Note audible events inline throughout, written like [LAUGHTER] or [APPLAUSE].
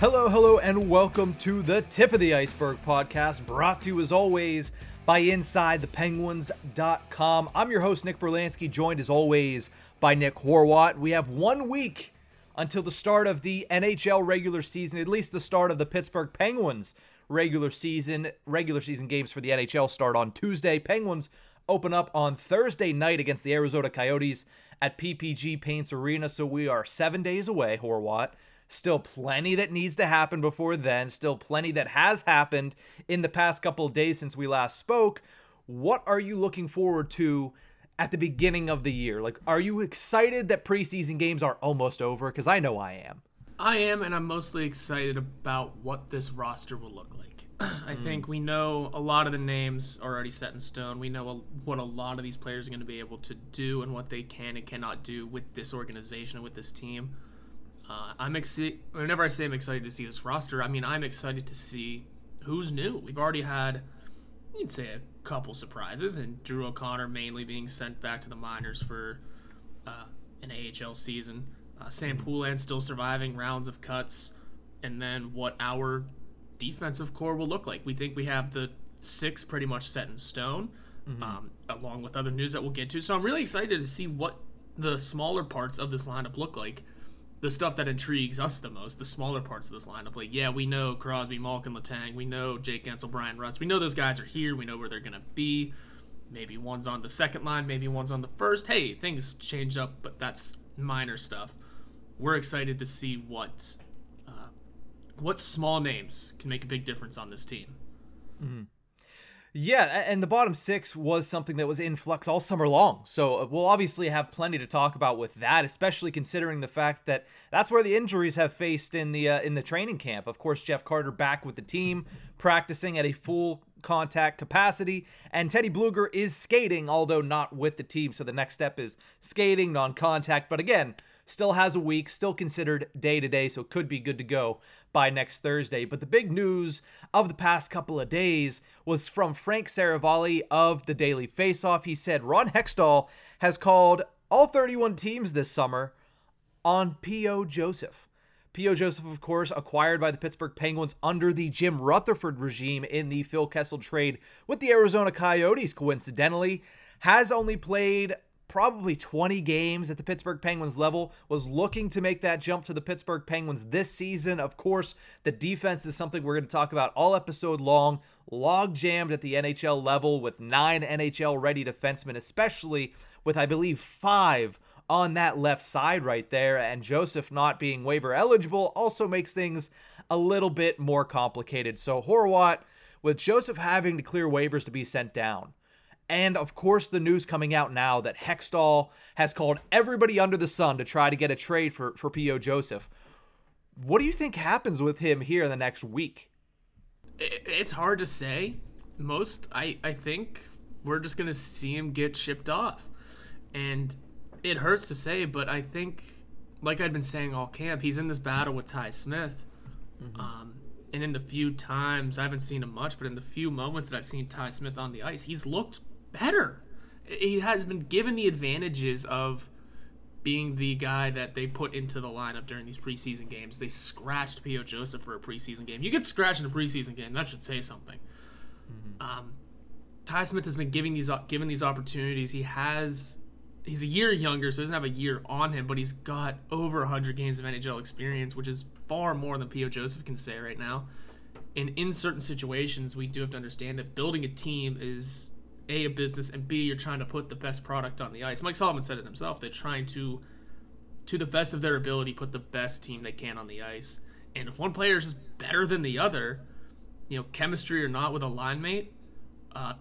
Hello, hello, and welcome to the Tip of the Iceberg podcast, brought to you as always by InsideThePenguins.com. I'm your host, Nick Berlansky, joined as always by Nick Horwat. We have one week until the start of the NHL regular season, at least the start of the Pittsburgh Penguins regular season. Regular season games for the NHL start on Tuesday. Penguins open up on Thursday night against the Arizona Coyotes at PPG Paints Arena, so we are seven days away, Horwat Still plenty that needs to happen before then. Still plenty that has happened in the past couple of days since we last spoke. What are you looking forward to at the beginning of the year? Like, are you excited that preseason games are almost over? Because I know I am. I am, and I'm mostly excited about what this roster will look like. [CLEARS THROAT] I mm. think we know a lot of the names are already set in stone. We know what a lot of these players are going to be able to do and what they can and cannot do with this organization and with this team. Uh, I'm excited. Whenever I say I'm excited to see this roster, I mean I'm excited to see who's new. We've already had, you'd say, a couple surprises, and Drew O'Connor mainly being sent back to the minors for uh, an AHL season. Uh, Sam Poulin still surviving rounds of cuts, and then what our defensive core will look like. We think we have the six pretty much set in stone, mm-hmm. um, along with other news that we'll get to. So I'm really excited to see what the smaller parts of this lineup look like the stuff that intrigues us the most, the smaller parts of this lineup. Like, yeah, we know Crosby, Malkin, Letang, We know Jake Guentzel, Bryan Rust. We know those guys are here. We know where they're going to be. Maybe one's on the second line. Maybe one's on the first. Hey, things change up, but that's minor stuff. We're excited to see what uh, what small names can make a big difference on this team. Mm-hmm. Yeah, and the bottom six was something that was in flux all summer long. So uh, we'll obviously have plenty to talk about with that, especially considering the fact that that's where the injuries have faced in the uh, in the training camp. Of course, Jeff Carter back with the team, practicing at a full contact capacity, and Teddy Blueger is skating, although not with the team. So the next step is skating, non-contact. But again, still has a week, still considered day to day, so could be good to go by next Thursday. But the big news of the past couple of days was from Frank Seravalli of the Daily Faceoff. He said Ron Hextall has called all 31 teams this summer on P.O. Joseph. P.O. Joseph, of course, acquired by the Pittsburgh Penguins under the Jim Rutherford regime in the Phil Kessel trade with the Arizona Coyotes, coincidentally, has only played probably 20 games at the Pittsburgh Penguins level, was looking to make that jump to the Pittsburgh Penguins this season. Of course, the defense is something we're going to talk about all episode long, log jammed at the NHL level with nine NHL ready defensemen, especially with, I believe, five on that left side right there. And Joseph not being waiver eligible also makes things a little bit more complicated. So, Horwat, with Joseph having to clear waivers to be sent down, and of course, the news coming out now that Hextall has called everybody under the sun to try to get a trade for, for P.O. Joseph. What do you think happens with him here in the next week? It's hard to say. Most, I, I think we're just going to see him get shipped off. And it hurts to say, but I think, like I'd been saying all camp, he's in this battle with Ty Smith. Mm-hmm. Um, and in the few times, I haven't seen him much, but in the few moments that I've seen Ty Smith on the ice, he's looked better. He has been given the advantages of being the guy that they put into the lineup during these preseason games. They scratched P.O. Joseph for a preseason game. You get scratched in a preseason game, that should say something. Mm-hmm. Um, Ty Smith has been giving these given these opportunities. He has he's a year younger, so he doesn't have a year on him, but he's got over 100 games of NHL experience, which is far more than P.O. Joseph can say right now. And in certain situations, we do have to understand that building a team is a, a business, and B, you're trying to put the best product on the ice. Mike Sullivan said it himself. They're trying to, to the best of their ability, put the best team they can on the ice. And if one player is just better than the other, you know, chemistry or not with a line mate, uh,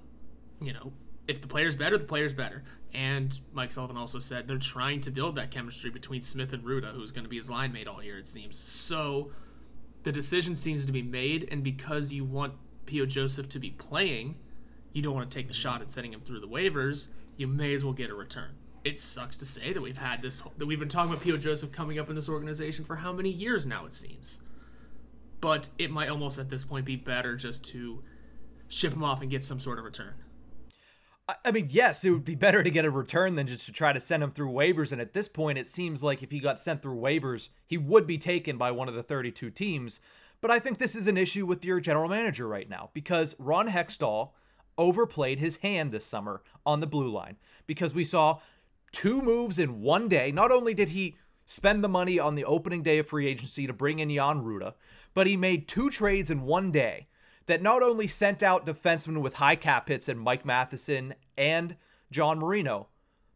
you know, if the player's better, the player's better. And Mike Sullivan also said they're trying to build that chemistry between Smith and Rutta, who's going to be his line mate all year, it seems. So the decision seems to be made, and because you want P.O. Joseph to be playing, you don't want to take the shot at sending him through the waivers. You may as well get a return. It sucks to say that we've had this, that we've been talking about P.O. Joseph coming up in this organization for how many years now, it seems. But it might almost at this point be better just to ship him off and get some sort of return. I mean, yes, it would be better to get a return than just to try to send him through waivers. And at this point, it seems like if he got sent through waivers, he would be taken by one of the 32 teams. But I think this is an issue with your general manager right now because Ron Hextall overplayed his hand this summer on the blue line because we saw two moves in one day. Not only did he spend the money on the opening day of free agency to bring in Jan Rutta, but he made two trades in one day that not only sent out defensemen with high cap hits and Mike Matheson and John Marino,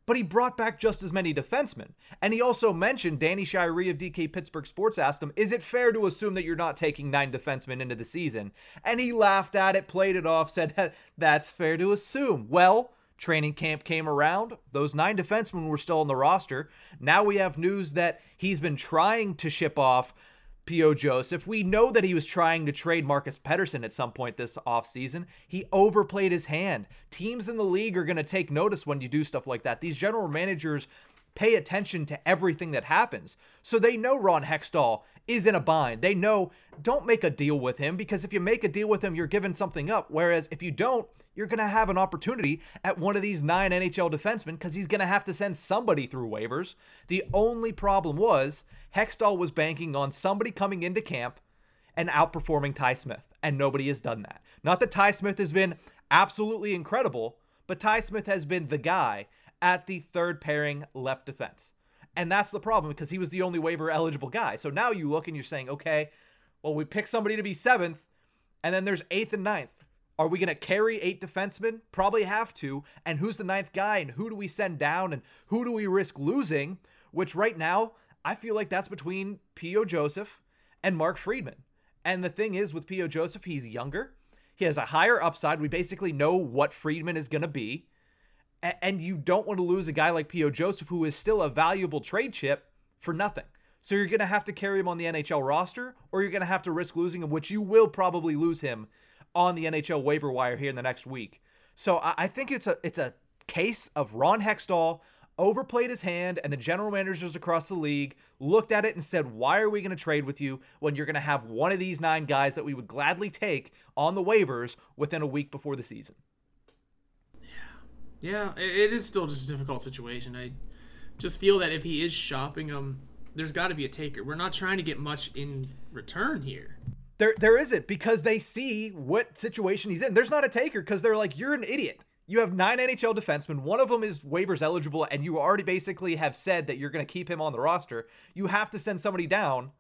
but he brought back just as many defensemen. And he also mentioned Danny Shirey of DK Pittsburgh Sports asked him, Is it fair to assume that you're not taking nine defensemen into the season? And he laughed at it, played it off, said, That's fair to assume. Well, training camp came around. Those nine defensemen were still on the roster. Now we have news that he's been trying to ship off P.O. Joseph. We know that he was trying to trade Marcus Pettersson at some point this offseason. He overplayed his hand. Teams in the league are going to take notice when you do stuff like that. These general managers pay attention to everything that happens. So they know Ron Hextall is in a bind. They know don't make a deal with him because if you make a deal with him, you're giving something up. Whereas if you don't, you're going to have an opportunity at one of these nine NHL defensemen because he's going to have to send somebody through waivers. The only problem was Hextall was banking on somebody coming into camp and outperforming Ty Smith, and nobody has done that. Not that Ty Smith has been absolutely incredible, but Ty Smith has been the guy at the third pairing left defense. And that's the problem because he was the only waiver eligible guy. So now you look and you're saying, okay, well, we pick somebody to be seventh, and then there's eighth and ninth. Are we going to carry eight defensemen? Probably have to. And who's the ninth guy? And who do we send down? And who do we risk losing? Which right now, I feel like that's between P.O. Joseph and Mark Friedman. And the thing is, with P.O. Joseph, he's younger. He has a higher upside. We basically know what Friedman is going to be. And you don't want to lose a guy like P.O. Joseph, who is still a valuable trade chip, for nothing. So you're going to have to carry him on the NHL roster, or you're going to have to risk losing him, which you will probably lose him on the NHL waiver wire here in the next week. So I, think it's a it's a case of Ron Hextall overplayed his hand, and the general managers across the league looked at it and said, Why are we going to trade with you when you're going to have one of these nine guys that we would gladly take on the waivers within a week before the season? Yeah. Yeah, it is still just a difficult situation. I just feel that if he is shopping them, there's got to be a taker. We're not trying to get much in return here. There, there isn't because they see what situation he's in. There's not a taker because they're like, you're an idiot. You have nine NHL defensemen. One of them is waivers eligible, and you already basically have said that you're going to keep him on the roster. You have to send somebody down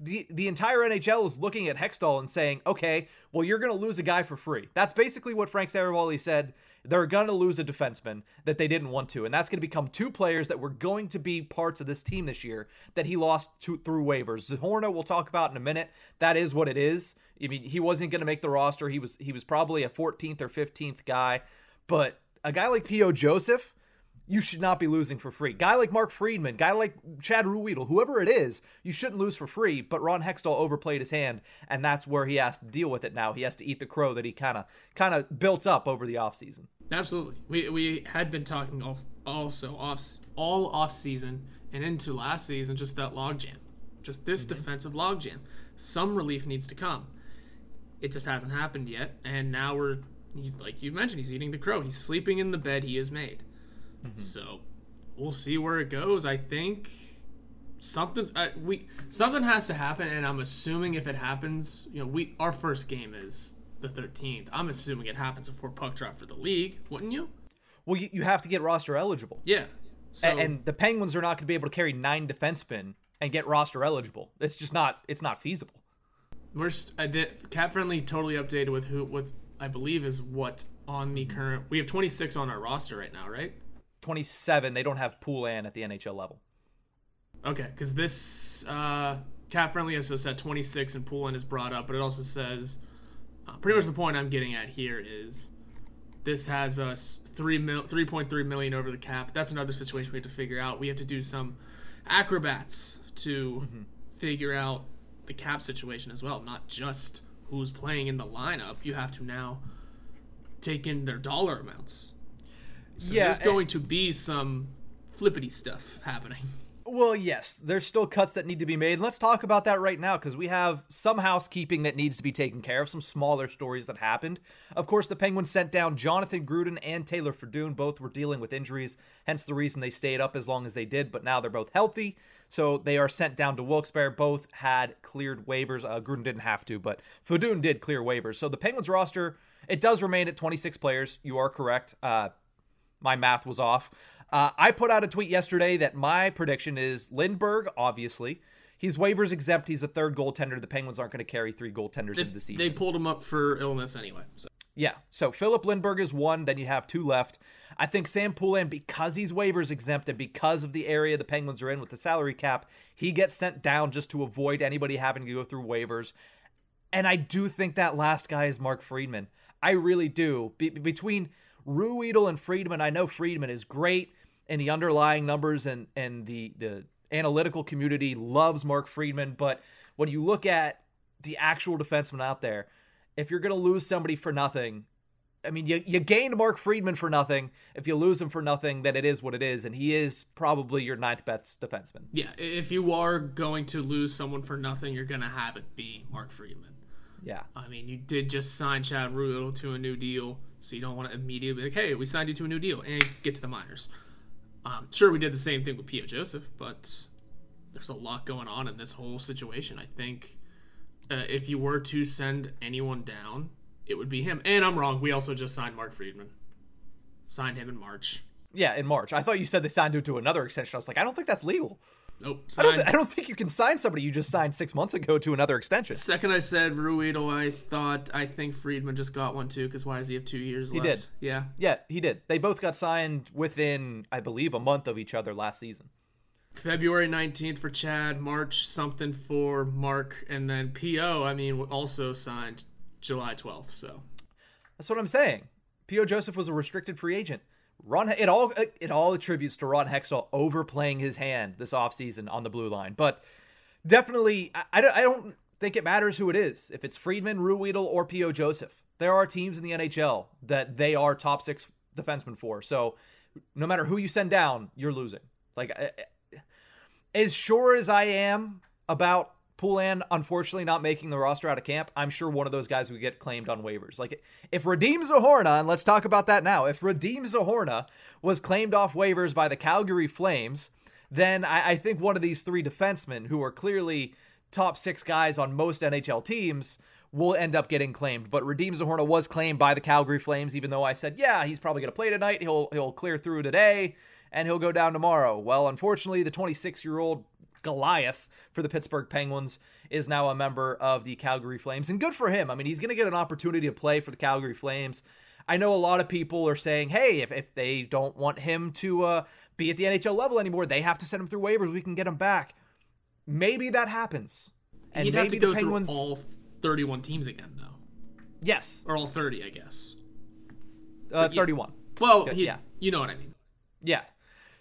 the the entire NHL is looking at Hextall and saying, "Okay, well, you're going to lose a guy for free." That's basically what Frank Seravalli said. They're going to lose a defenseman that they didn't want to, and that's going to become two players that were going to be parts of this team this year that he lost to, through waivers. Zohorna we'll talk about in a minute. That is what it is. I mean, he wasn't going to make the roster. He was he was probably a 14th or 15th guy, but a guy like P.O. Joseph you should not be losing for free. Guy like Mark Friedman, guy like Chad Ruhwedel, whoever it is, you shouldn't lose for free. But Ron Hextall overplayed his hand, and that's where he has to deal with it now. He has to eat the crow that he kind of kind of built up over the offseason. Absolutely. We, we had been talking off, also off all off season and into last season just that logjam, just this mm-hmm. defensive logjam. Some relief needs to come. It just hasn't happened yet, and now we're he's like you mentioned he's eating the crow. He's sleeping in the bed he has made. Mm-hmm. So we'll see where it goes. I think something's uh, we something has to happen, and I'm assuming if it happens, you know, we our first game is the 13th. I'm assuming it happens before puck drop for the league, wouldn't you? Well, you, you have to get roster eligible. Yeah. So, and, and the Penguins are not going to be able to carry nine defensemen and get roster eligible. It's just not. It's not feasible. We're st- I did, cap friendly totally updated with who with I believe is what on the current. We have 26 on our roster right now, right? 27. They don't have Poulin at the NHL level. Okay, because this uh, Cap Friendly also said 26 and pool Poulin is brought up, but it also says uh, pretty much the point I'm getting at here is this has us three mil, 3.3 million over the cap. That's another situation we have to figure out. We have to do some acrobats to mm-hmm. figure out the cap situation as well, not just who's playing in the lineup. You have to now take in their dollar amounts. So yeah, there's going to be some flippity stuff happening. Well, yes, there's still cuts that need to be made. And let's talk about that right now because we have some housekeeping that needs to be taken care of, some smaller stories that happened. Of course, the Penguins sent down Jonathan Gruden and Taylor Fedun. Both were dealing with injuries, hence the reason they stayed up as long as they did, but now they're both healthy. So they are sent down to Wilkes-Barre. Both had cleared waivers. Uh, Gruden didn't have to, but Fedun did clear waivers. So the Penguins roster, it does remain at 26 players. You are correct. Uh, my math was off. Uh, I put out a tweet yesterday that my prediction is Lindberg, obviously. He's waivers exempt. He's a third goaltender. The Penguins aren't going to carry three goaltenders they, into the season. They pulled him up for illness anyway. So. Yeah. So Filip Lindberg is one. Then you have two left. I think Sam Poulin, because he's waivers exempt and because of the area the Penguins are in with the salary cap, he gets sent down just to avoid anybody having to go through waivers. And I do think that last guy is Mark Friedman. I really do. Be- between Ruhwedel and Friedman, I know Friedman is great and the underlying numbers and and the the analytical community loves Mark Friedman, but when you look at the actual defenseman out there, if you're going to lose somebody for nothing, I mean, you, you gained Mark Friedman for nothing. If you lose him for nothing, then it is what it is, and he is probably your ninth best defenseman. Yeah, if you are going to lose someone for nothing, you're going to have it be Mark Friedman. Yeah. I mean, you did just sign Chad Ruhwedel to a new deal, so you don't want to immediately be like, hey, we signed you to a new deal, and get to the minors. Um, sure, we did the same thing with P.O. Joseph, but there's a lot going on in this whole situation. I think uh, if you were to send anyone down, it would be him. And I'm wrong. We also just signed Mark Friedman. Signed him in March. Yeah, in March. I thought you said they signed him to another extension. I was like, I don't think that's legal. Nope. I don't, th- I don't, think you can sign somebody you just signed six months ago to another extension. Second, I said Ruhwedel. I thought I think Friedman just got one too. Because why does he have two years left? he left? did. Yeah. Yeah, he did. They both got signed within, I believe, a month of each other last season. February 19th for Chad, March something for Mark, and then PO, I mean, also signed July 12th. So that's what I'm saying. PO Joseph was a restricted free agent. Ron, it all uh, it all attributes to Ron Hextall overplaying his hand this offseason on the blue line. But definitely, I, I, don't think it matters who it is. If it's Friedman, Ruhwedel, or P.O. Joseph, there are teams in the NHL that they are top six defensemen for. So no matter who you send down, you're losing. Like, as sure as I am about Poulin, unfortunately, not making the roster out of camp, I'm sure one of those guys would get claimed on waivers. Like, if Radim Zohorna, and let's talk about that now, if Radim Zohorna was claimed off waivers by the Calgary Flames, then I, I think one of these three defensemen, who are clearly top six guys on most NHL teams, will end up getting claimed. But Radim Zohorna was claimed by the Calgary Flames, even though I said, yeah, he's probably going to play tonight. He'll he'll clear through today, and he'll go down tomorrow. Well, unfortunately, the 26 year old Goliath for the Pittsburgh Penguins is now a member of the Calgary Flames. And good for him. I mean, he's going to get an opportunity to play for the Calgary Flames. I know a lot of people are saying, hey, if, if they don't want him to uh, be at the NHL level anymore, they have to send him through waivers. We can get him back. Maybe that happens. And He'd maybe the Penguins. all 31 teams again, though. Yes. Or all 30, I guess. Uh, 31. Well, he, yeah. you know what I mean. Yeah.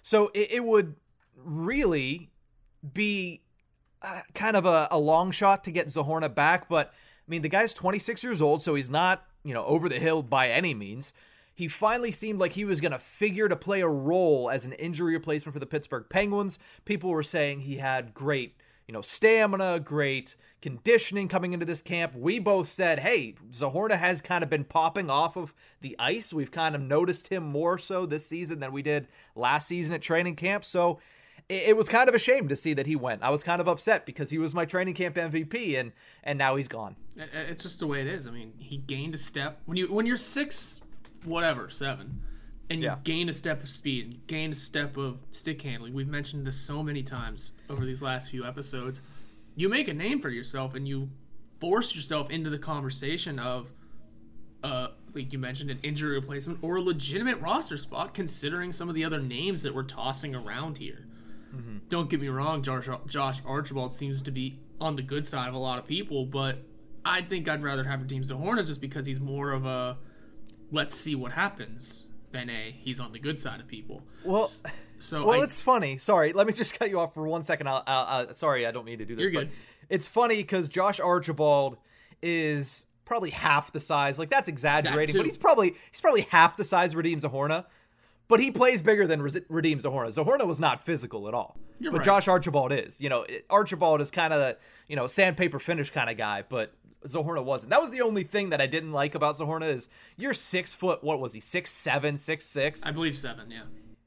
So it, it would really be uh, kind of a, a long shot to get Zohorna back, but I mean, the guy's 26 years old, so he's not, you know, over the hill by any means. He finally seemed like he was going to figure to play a role as an injury replacement for the Pittsburgh Penguins. People were saying he had great, you know, stamina, great conditioning coming into this camp. We both said, hey, Zohorna has kind of been popping off of the ice. We've kind of noticed him more so this season than we did last season at training camp. So it, it was kind of a shame to see that he went. I was kind of upset because he was my training camp MVP, and and now he's gone. It's just the way it is. I mean, he gained a step when you when you're six, whatever seven, and you yeah. gain a step of speed, and gain a step of stick handling. We've mentioned this so many times over these last few episodes. You make a name for yourself, and you force yourself into the conversation of uh, like you mentioned, an injury replacement or a legitimate roster spot, considering some of the other names that we're tossing around here. Mm-hmm. Don't get me wrong, Josh, Josh Archibald seems to be on the good side of a lot of people, but I think I'd rather have Radim Zohorna just because he's more of a let's see what happens than a he's on the good side of people. Well, so well, I, it's funny. Sorry, let me just cut you off for one second. I'll, I'll, sorry, I don't mean to do this. You're but good. It's funny because Josh Archibald is probably half the size. Like that's exaggerating, too. but he's probably he's probably half the size of Radim Zohorna. But he plays bigger than Res- Radim Zohorna. Zohorna was not physical at all. You're but right. Josh Archibald is. You know, it- Archibald is kind of the you know sandpaper finish kind of guy, but Zohorna wasn't. That was the only thing that I didn't like about Zohorna is you're six foot. What was he? Six seven, six six I believe seven, yeah.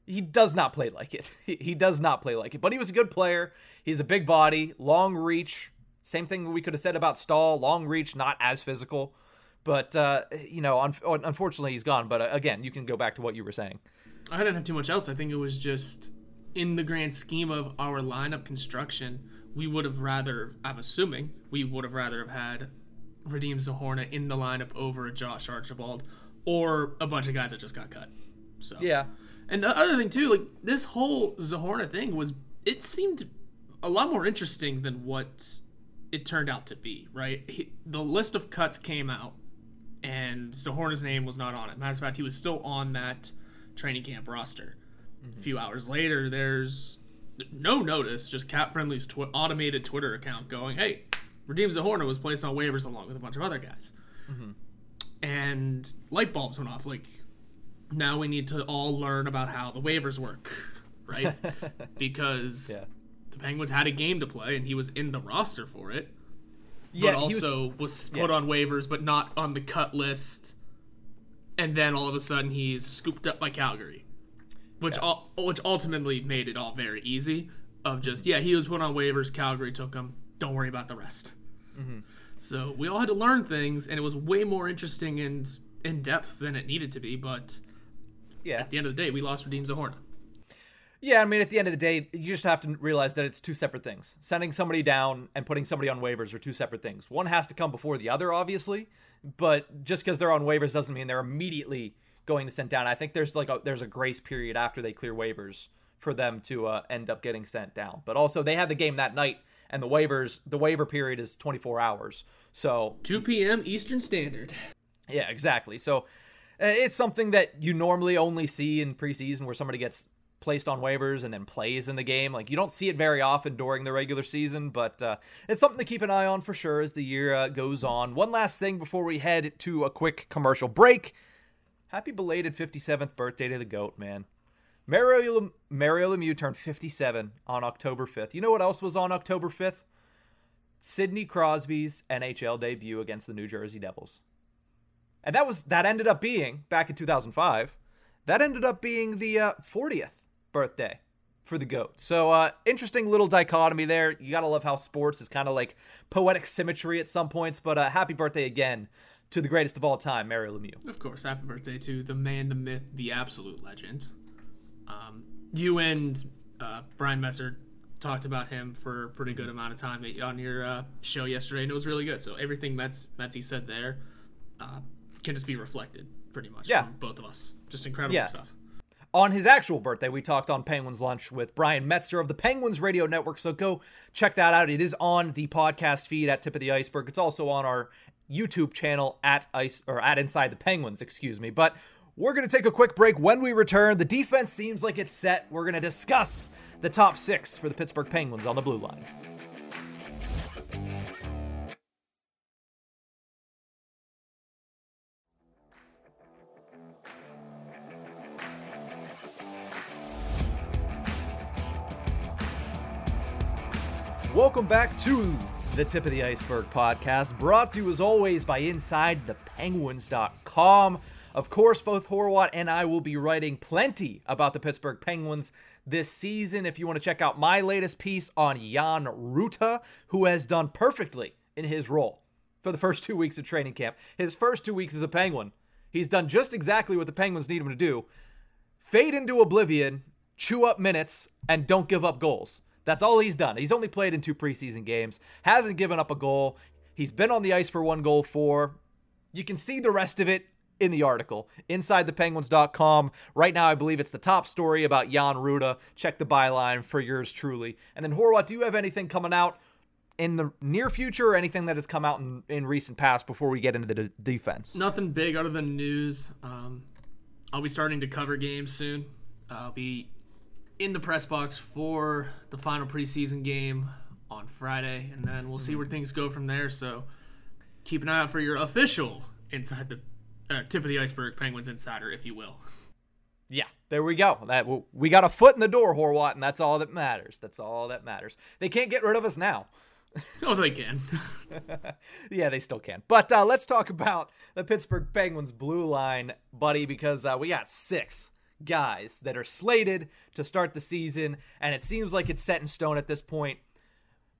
he does not play like it. [LAUGHS] He, he does not play like it. But he was a good player. He's a big body, long reach. Same thing we could have said about Stahl. Long reach, not as physical. But uh, you know, un- unfortunately, he's gone. But uh, again, you can go back to what you were saying. I didn't have too much else. I think it was just in the grand scheme of our lineup construction, we would have rather, I'm assuming, we would have rather have had Radim Zohorna in the lineup over Josh Archibald or a bunch of guys that just got cut. So Yeah, And the other thing too, like this whole Zohorna thing was it seemed a lot more interesting than what it turned out to be, right? He, the list of cuts came out and Zohorna's name was not on it. Matter of fact, he was still on that training camp roster. A mm-hmm. few hours later, there's no notice, just Cap Friendly's tw- automated Twitter account going, "Hey, Radim Zohorna was placed on waivers along with a bunch of other guys," mm-hmm. and light bulbs went off. Like, now we need to all learn about how the waivers work, right? [LAUGHS] because Yeah. the Penguins had a game to play, and he was in the roster for it yeah. but he was- also was, put yeah. on waivers, but not on the cut list. And then all of a sudden he's scooped up by Calgary, which all, which ultimately made it all very easy. Of just yeah, he was put on waivers. Calgary took him. Don't worry about the rest. Mm-hmm. So we all had to learn things, and it was way more interesting and in depth than it needed to be. But yeah. at the end of the day, we lost Radim Zohorna. Yeah, I mean, at the end of the day, you just have to realize that it's two separate things. Sending somebody down and putting somebody on waivers are two separate things. One has to come before the other, obviously, but just because they're on waivers doesn't mean they're immediately going to send down. I think there's like a, there's a grace period after they clear waivers for them to uh, end up getting sent down. But also, they had the game that night, and the waivers the waiver period is 24 hours. So 2 p.m. Eastern Standard. yeah, exactly. So uh, it's something that you normally only see in preseason where somebody gets placed on waivers and then plays in the game. Like you don't see it very often during the regular season, but uh, it's something to keep an eye on for sure as the year uh, goes on. One last thing before we head to a quick commercial break. Happy belated 57th birthday to the GOAT, man. Mario, Mario Lemieux turned 57 on October 5th. You know what else was on October 5th? Sidney Crosby's NHL debut against the New Jersey Devils. And that was that ended up being back in 2005. That ended up being the uh, 40th birthday for the goat. So uh, interesting little dichotomy there. You gotta love how sports is kind of like poetic symmetry at some points. But uh, happy birthday again to the greatest of all time, Mario Lemieux. Of course, happy birthday to the man, the myth, the absolute legend. Um, you and uh, Brian Metzer talked about him for a pretty good amount of time on your uh, show yesterday, and it was really good. So everything Mets Metsy said there uh, can just be reflected pretty much Yeah. from both of us. Just incredible Yeah. stuff. On his actual birthday, we talked on Penguins Lunch with Brian Metzer of the Penguins Radio Network. So go check that out. It is on the podcast feed at Tip of the Iceberg. It's also on our YouTube channel at Ice or at Inside the Penguins, excuse me. But we're going to take a quick break. When we return, the defense seems like it's set. We're going to discuss the top six for the Pittsburgh Penguins on the blue line. Welcome back to the Tip of the Iceberg podcast, brought to you as always by InsideThePenguins.com. Of course, both Horwat and I will be writing plenty about the Pittsburgh Penguins this season. If you want to check out my latest piece on Jan Rutta, who has done perfectly in his role for the first two weeks of training camp, his first two weeks as a Penguin, he's done just exactly what the Penguins need him to do fade into oblivion, chew up minutes, and don't give up goals. That's all he's done. He's only played in two preseason games, hasn't given up a goal. He's been on the ice for one goal for. You can see the rest of it in the article insidethepenguins.com. Right now, I believe it's the top story about Jan Rutta. Check the byline for yours truly. And then, Horwat, do you have anything coming out in the near future or anything that has come out in, in recent past before we get into the de- defense? Nothing big other than news. Um, I'll be starting to cover games soon. I'll be in the press box for the final preseason game on Friday, and then we'll see where things go from there. So keep an eye out for your official inside the uh, tip of the iceberg Penguins insider, if you will. Yeah, there we go. That we got a foot in the door, Horwat, and that's all that matters. That's all that matters. They can't get rid of us now. [LAUGHS] oh, they can. [LAUGHS] [LAUGHS] yeah, they still can. But uh, let's talk about the Pittsburgh Penguins blue line, buddy, because uh, we got six guys that are slated to start the season, and it seems like it's set in stone at this point.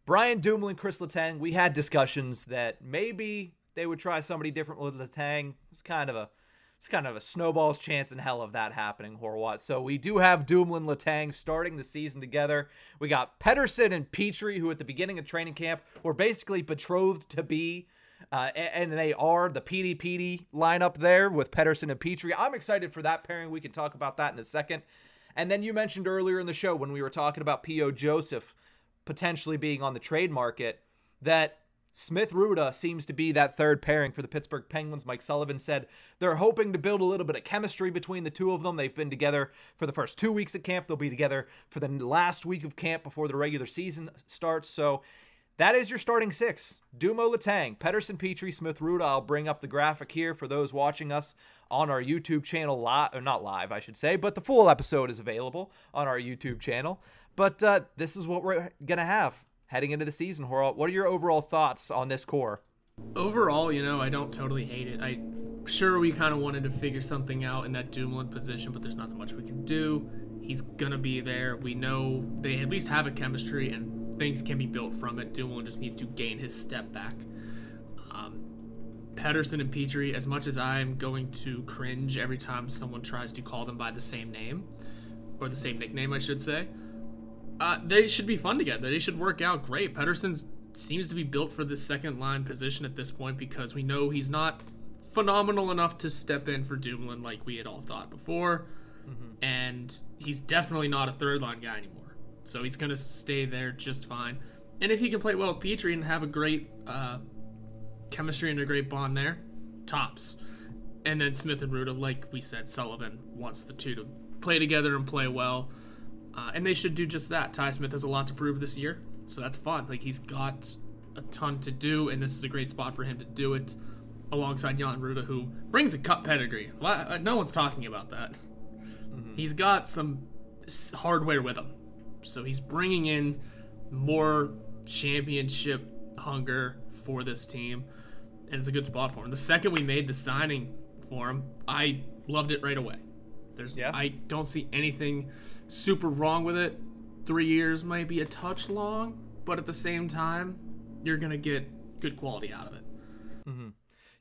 Brian Dumoulin, Chris Letang, we had discussions that maybe they would try somebody different with Letang. It's kind of a it's kind of a snowball's chance in hell of that happening, Horwat. So we do have Dumoulin Letang starting the season together. We got Pettersson and Petry, who at the beginning of training camp were basically betrothed to be. Uh, and they are the PD PD lineup there with Pettersson and Petry. I'm excited for that pairing. We can talk about that in a second. And then you mentioned earlier in the show when we were talking about P.O. Joseph potentially being on the trade market that Smith Rutta seems to be that third pairing for the Pittsburgh Penguins. Mike Sullivan said they're hoping to build a little bit of chemistry between the two of them. They've been together for the first two weeks of camp. They'll be together for the last week of camp before the regular season starts. So that is your starting six. Dumo Letang, Pettersson Petry, Smith Rutta. I'll bring up the graphic here for those watching us on our YouTube channel live or not live, I should say, but the full episode is available on our YouTube channel. But uh, this is what we're gonna have heading into the season. What are your overall thoughts on this core? Overall, you know, I don't totally hate it. I sure we kind of wanted to figure something out in that Dumoulin position, but there's nothing much we can do. He's gonna be there. We know they at least have a chemistry, and things can be built from it. Dumoulin just needs to gain his step back. Um, Pettersson and Petry, as much as I'm going to cringe every time someone tries to call them by the same name, or the same nickname, I should say, uh, they should be fun together. They should work out great. Pettersson seems to be built for the second line position at this point because we know he's not phenomenal enough to step in for Dumoulin like we had all thought before. Mm-hmm. And he's definitely not a third line guy anymore. So he's going to stay there just fine. And if he can play well with Petry and have a great uh, chemistry and a great bond there, tops. And then Smith and Rutta, like we said, Sullivan wants the two to play together and play well. Uh, and they should do just that. Ty Smith has a lot to prove this year, so that's fun. Like he's got a ton to do, and this is a great spot for him to do it alongside Jan Rutta, who brings a cup pedigree. Uh, no one's talking about that. Mm-hmm. He's got some hardware with him, so he's bringing in more championship hunger for this team, and it's a good spot for him. The second we made the signing for him, I loved it right away. There's yeah. I don't see anything super wrong with it. Three years might be a touch long, but at the same time, you're gonna get good quality out of it. Mm-hmm.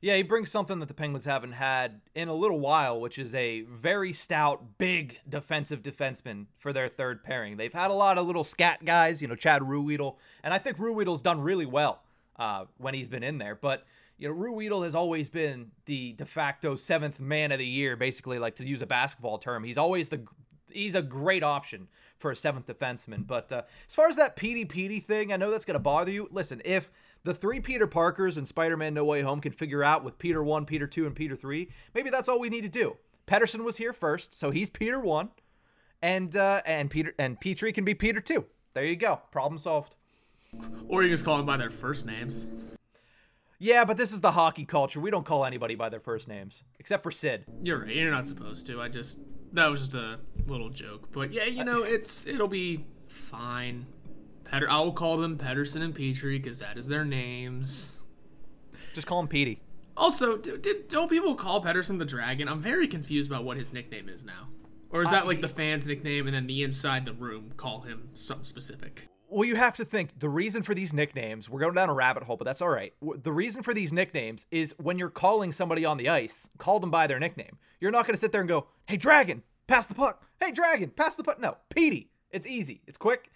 Yeah, he brings something that the Penguins haven't had in a little while, which is a very stout, big defensive defenseman for their third pairing. They've had a lot of little scat guys, you know, Chad Ruhwedel, and I think Ruhwedel's done really well uh, when he's been in there. But you know, Ruhwedel has always been the de facto seventh man of the year, basically, like to use a basketball term. He's always the he's a great option for a seventh defenseman. But uh, as far as that Petey Petey thing, I know that's going to bother you. Listen, if the three Peter Parkers and Spider Man No Way Home can figure out with Peter 1, Peter 2, and Peter 3, maybe that's all we need to do. Pettersson was here first, so he's Peter 1. And uh, and Peter and Petry can be Peter 2. There you go. Problem solved. Or you just call them by their first names. Yeah, but this is the hockey culture. We don't call anybody by their first names, except for Sid. You're right. You're not supposed to. I just that was just a little joke. But yeah, you know, it's it'll be fine. Petter, I will call them Pettersson and Petry because that is their names. Just call him Petey. Also, do, did, don't people call Pettersson the Dragon? I'm very confused about what his nickname is now. Or is that uh, like the fans' nickname, and then the inside the room call him something specific? Well, you have to think the reason for these nicknames, we're going down a rabbit hole, but that's all right. The reason for these nicknames is when you're calling somebody on the ice, call them by their nickname. You're not going to sit there and go, hey, Dragon, pass the puck. Hey, Dragon, pass the puck. No, Petey. It's easy. It's quick.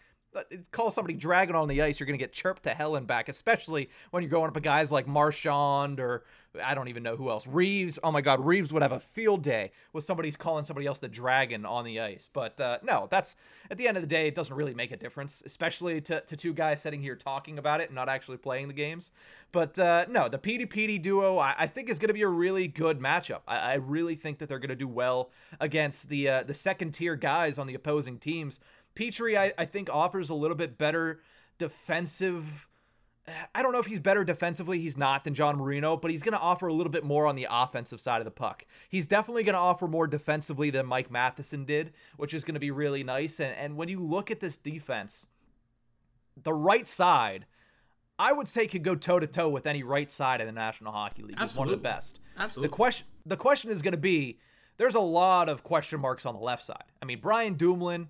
Call somebody dragging on the ice, you're going to get chirped to hell and back, especially when you're going up against guys like Marchand or I don't even know who else. Reaves. Oh my God, Reaves would have a field day with somebody's calling somebody else the dragon on the ice. But uh, no, that's at the end of the day, it doesn't really make a difference, especially to, to two guys sitting here talking about it and not actually playing the games. But uh, no, the Petey duo, I, I think is going to be a really good matchup. I, I really think that they're going to do well against the uh, the second tier guys on the opposing teams. Petry, I, I think, offers a little bit better defensive. I don't know if he's better defensively. He's not than John Marino, but he's going to offer a little bit more on the offensive side of the puck. He's definitely going to offer more defensively than Mike Matheson did, which is going to be really nice. And, and when you look at this defense, the right side, I would say could go toe to toe with any right side in the National Hockey League. Absolutely. It's one of the best. Absolutely. The question, the question is going to be there's a lot of question marks on the left side. I mean, Brian Dumoulin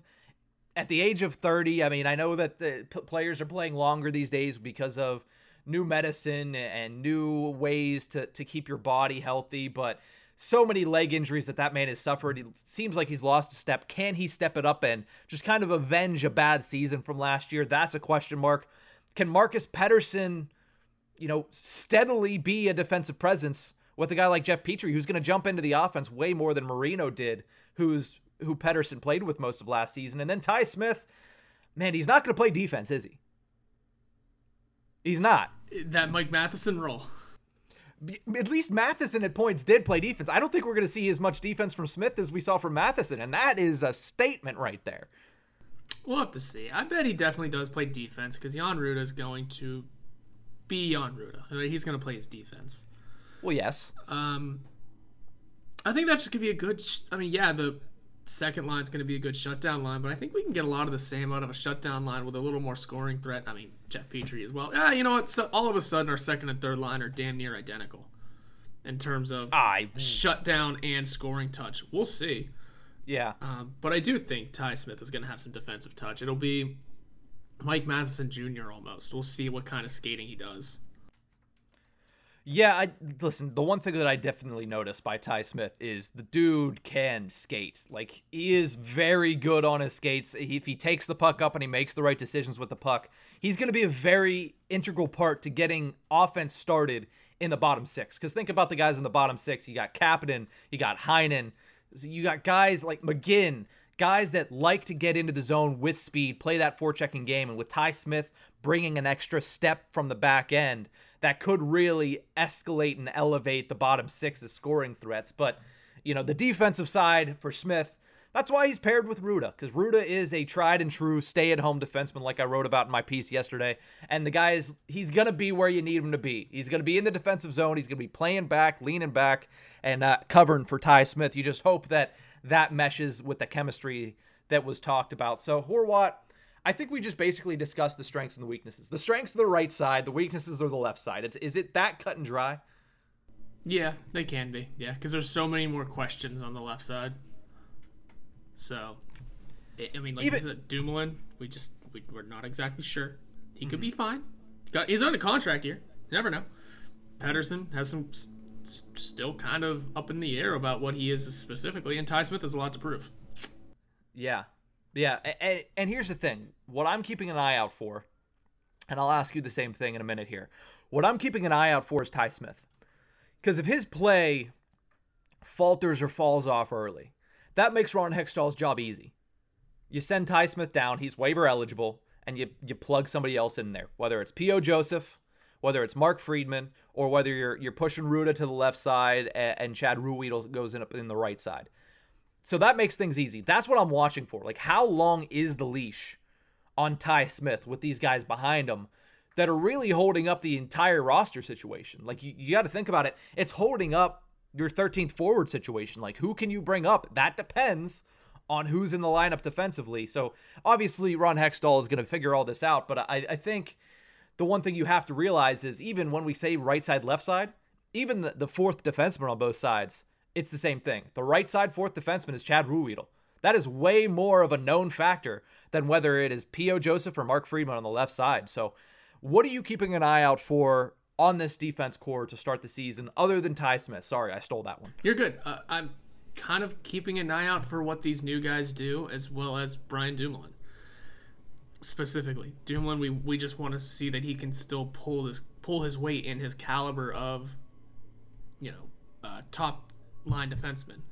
at the age of 30, I mean, I know that the p- players are playing longer these days because of new medicine and new ways to, to keep your body healthy, but so many leg injuries that that man has suffered. It seems like he's lost a step. Can he step it up and just kind of avenge a bad season from last year? That's a question mark. Can Marcus Pettersson, you know, steadily be a defensive presence with a guy like Jeff Petry, who's going to jump into the offense way more than Marino did, who's who Pettersson played with most of last season. And then Ty Smith, man, he's not going to play defense, is he? He's not. That Mike Matheson role. At least Matheson at points did play defense. I don't think we're going to see as much defense from Smith as we saw from Matheson, and that is a statement right there. We'll have to see. I bet he definitely does play defense because Jan Rutta is going to be Jan Rutta. He's going to play his defense. Well, yes. Um, I think that's just gonna be a good. Sh- I mean, yeah, the second line is going to be a good shutdown line, but I think we can get a lot of the same out of a shutdown line with a little more scoring threat. I mean, Jeff Petry as well. Yeah, you know what? So all of a sudden, our second and third line are damn near identical in terms of I shutdown and scoring touch. We'll see. Yeah. Um, but I do think Ty Smith is going to have some defensive touch. It'll be Mike Matheson Jr. almost. We'll see what kind of skating he does. Yeah, I listen. The one thing that I definitely noticed by Ty Smith is the dude can skate. Like he is very good on his skates. If he takes the puck up and he makes the right decisions with the puck, he's going to be a very integral part to getting offense started in the bottom six. Because think about the guys in the bottom six. You got Kapanen, you got Heinen, you got guys like McGinn, guys that like to get into the zone with speed, play that forechecking game, and with Ty Smith bringing an extra step from the back end that could really escalate and elevate the bottom six as scoring threats. But, you know, the defensive side for Smith, that's why he's paired with Rutta, because Rutta is a tried and true stay at home defenseman, like I wrote about in my piece yesterday. And the guy is, he's going to be where you need him to be. He's going to be in the defensive zone. He's going to be playing back, leaning back, and uh, covering for Ty Smith. You just hope that that meshes with the chemistry that was talked about. So, Horwat, I think we just basically discussed the strengths and the weaknesses. The strengths are the right side, the weaknesses are the left side. It's, is it that cut and dry? Yeah, they can be. Yeah, because there's so many more questions on the left side. So, I mean, like Even, Dumoulin, we just we, are not exactly sure. He mm-hmm. could be fine. Got, he's on a contract here. You never know. Pettersson has some still kind of up in the air about what he is specifically, and Ty Smith has a lot to prove. Yeah, yeah, and, and here's the thing: what I'm keeping an eye out for, and I'll ask you the same thing in a minute here. What I'm keeping an eye out for is Ty Smith, because if his play falters or falls off early, that makes Ron Hextall's job easy. You send Ty Smith down; he's waiver eligible, and you you plug somebody else in there, whether it's P.O. Joseph, whether it's Mark Friedman, or whether you're you're pushing Rutta to the left side and, and Chad Ruhwedel goes in up in the right side. So that makes things easy. That's what I'm watching for. Like, how long is the leash on Ty Smith with these guys behind him that are really holding up the entire roster situation? Like, you, you got to think about it. It's holding up your 13th forward situation. Like, who can you bring up? That depends on who's in the lineup defensively. So, obviously, Ron Hextall is going to figure all this out. But I, I think the one thing you have to realize is even when we say right side, left side, even the, the fourth defenseman on both sides it's the same thing. The right side fourth defenseman is Chad Ruhwedel. That is way more of a known factor than whether it is P.O. Joseph or Mark Friedman on the left side. So, what are you keeping an eye out for on this defense core to start the season other than Ty Smith? Sorry, I stole that one. You're good. Uh, I'm kind of keeping an eye out for what these new guys do as well as Brian Dumoulin. Specifically. Dumoulin, we we just want to see that he can still pull this pull his weight in his caliber of, you know, uh, top line defenseman.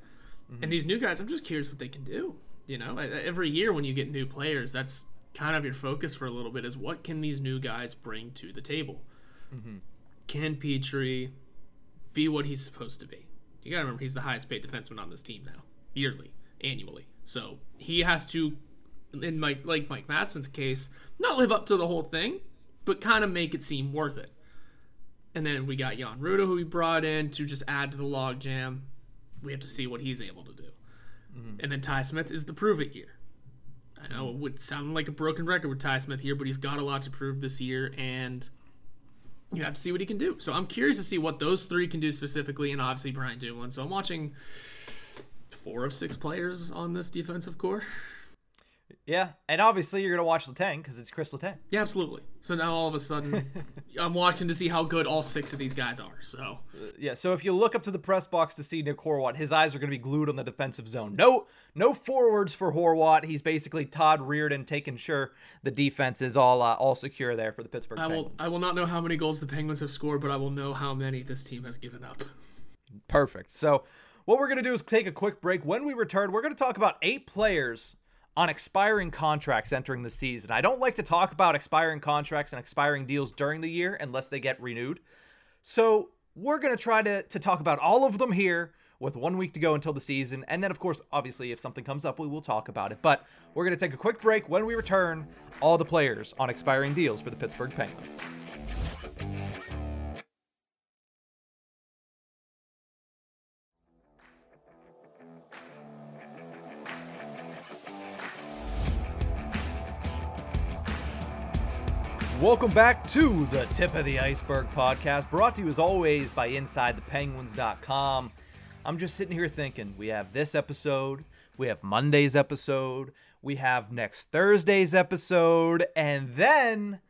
Mm-hmm. And these new guys, I'm just curious what they can do. You know, every year when you get new players, that's kind of your focus for a little bit is what can these new guys bring to the table? Mm-hmm. Can Petry be what he's supposed to be? You got to remember he's the highest paid defenseman on this team now, yearly, annually. So he has to, in Mike like Mike Matheson's case, not live up to the whole thing, but kind of make it seem worth it. And then we got Jan Rutta, who we brought in to just add to the logjam. We have to see what he's able to do. Mm-hmm. And then Ty Smith is the prove it year. I know it would sound like a broken record with Ty Smith here, but he's got a lot to prove this year, and you have to see what he can do. So I'm curious to see what those three can do specifically, and obviously Brian Dumoulin. So I'm watching four of six players on this defensive corps. Yeah, and obviously you're gonna watch Letang because it's Chris Letang. Yeah, absolutely. So now all of a sudden, [LAUGHS] I'm watching to see how good all six of these guys are. So uh, yeah, so if you look up to the press box to see Nick Horwat, his eyes are gonna be glued on the defensive zone. No, no forwards for Horwat. He's basically Todd Reirden taking sure the defense is all uh, all secure there for the Pittsburgh. I Penguins. will I will not know how many goals the Penguins have scored, but I will know how many this team has given up. Perfect. So what we're gonna do is take a quick break. When we return, we're gonna talk about eight players on expiring contracts entering the season. I don't like to talk about expiring contracts and expiring deals during the year unless they get renewed. So we're going to try to, to talk about all of them here with one week to go until the season. And then, of course, obviously, if something comes up, we will talk about it. But we're going to take a quick break. When we return, all the players on expiring deals for the Pittsburgh Penguins. Welcome back to the Tip of the Iceberg podcast, brought to you as always by InsideThePenguins.com. I'm just sitting here thinking we have this episode, we have Monday's episode, we have next Thursday's episode, and then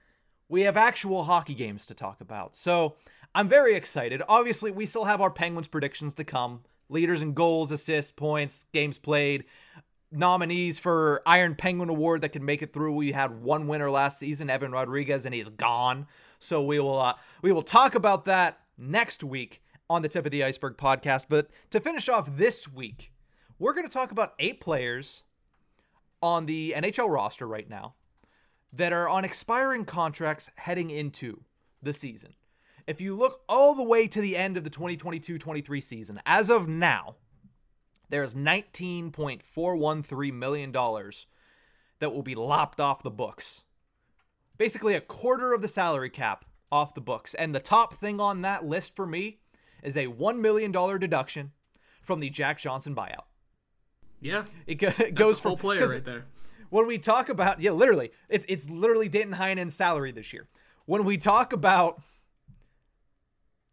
we have actual hockey games to talk about. So I'm very excited. Obviously, we still have our Penguins predictions to come leaders in goals, assists, points, games played nominees for Iron Penguin Award that can make it through. We had one winner last season, Evan Rodrigues, and he's gone. So we will uh, we will talk about that next week on the Tip of the Iceberg podcast. But to finish off this week, we're going to talk about eight players on the NHL roster right now that are on expiring contracts heading into the season. If you look all the way to the end of the 2022 23 season, as of now, there's $19.413 million that will be lopped off the books. Basically, a quarter of the salary cap off the books. And the top thing on that list for me is a $1 million deduction from the Jack Johnson buyout. Yeah. It, go, it goes for full player right there. When we talk about, yeah, literally, it's, it's literally Danton Heinen's salary this year. When we talk about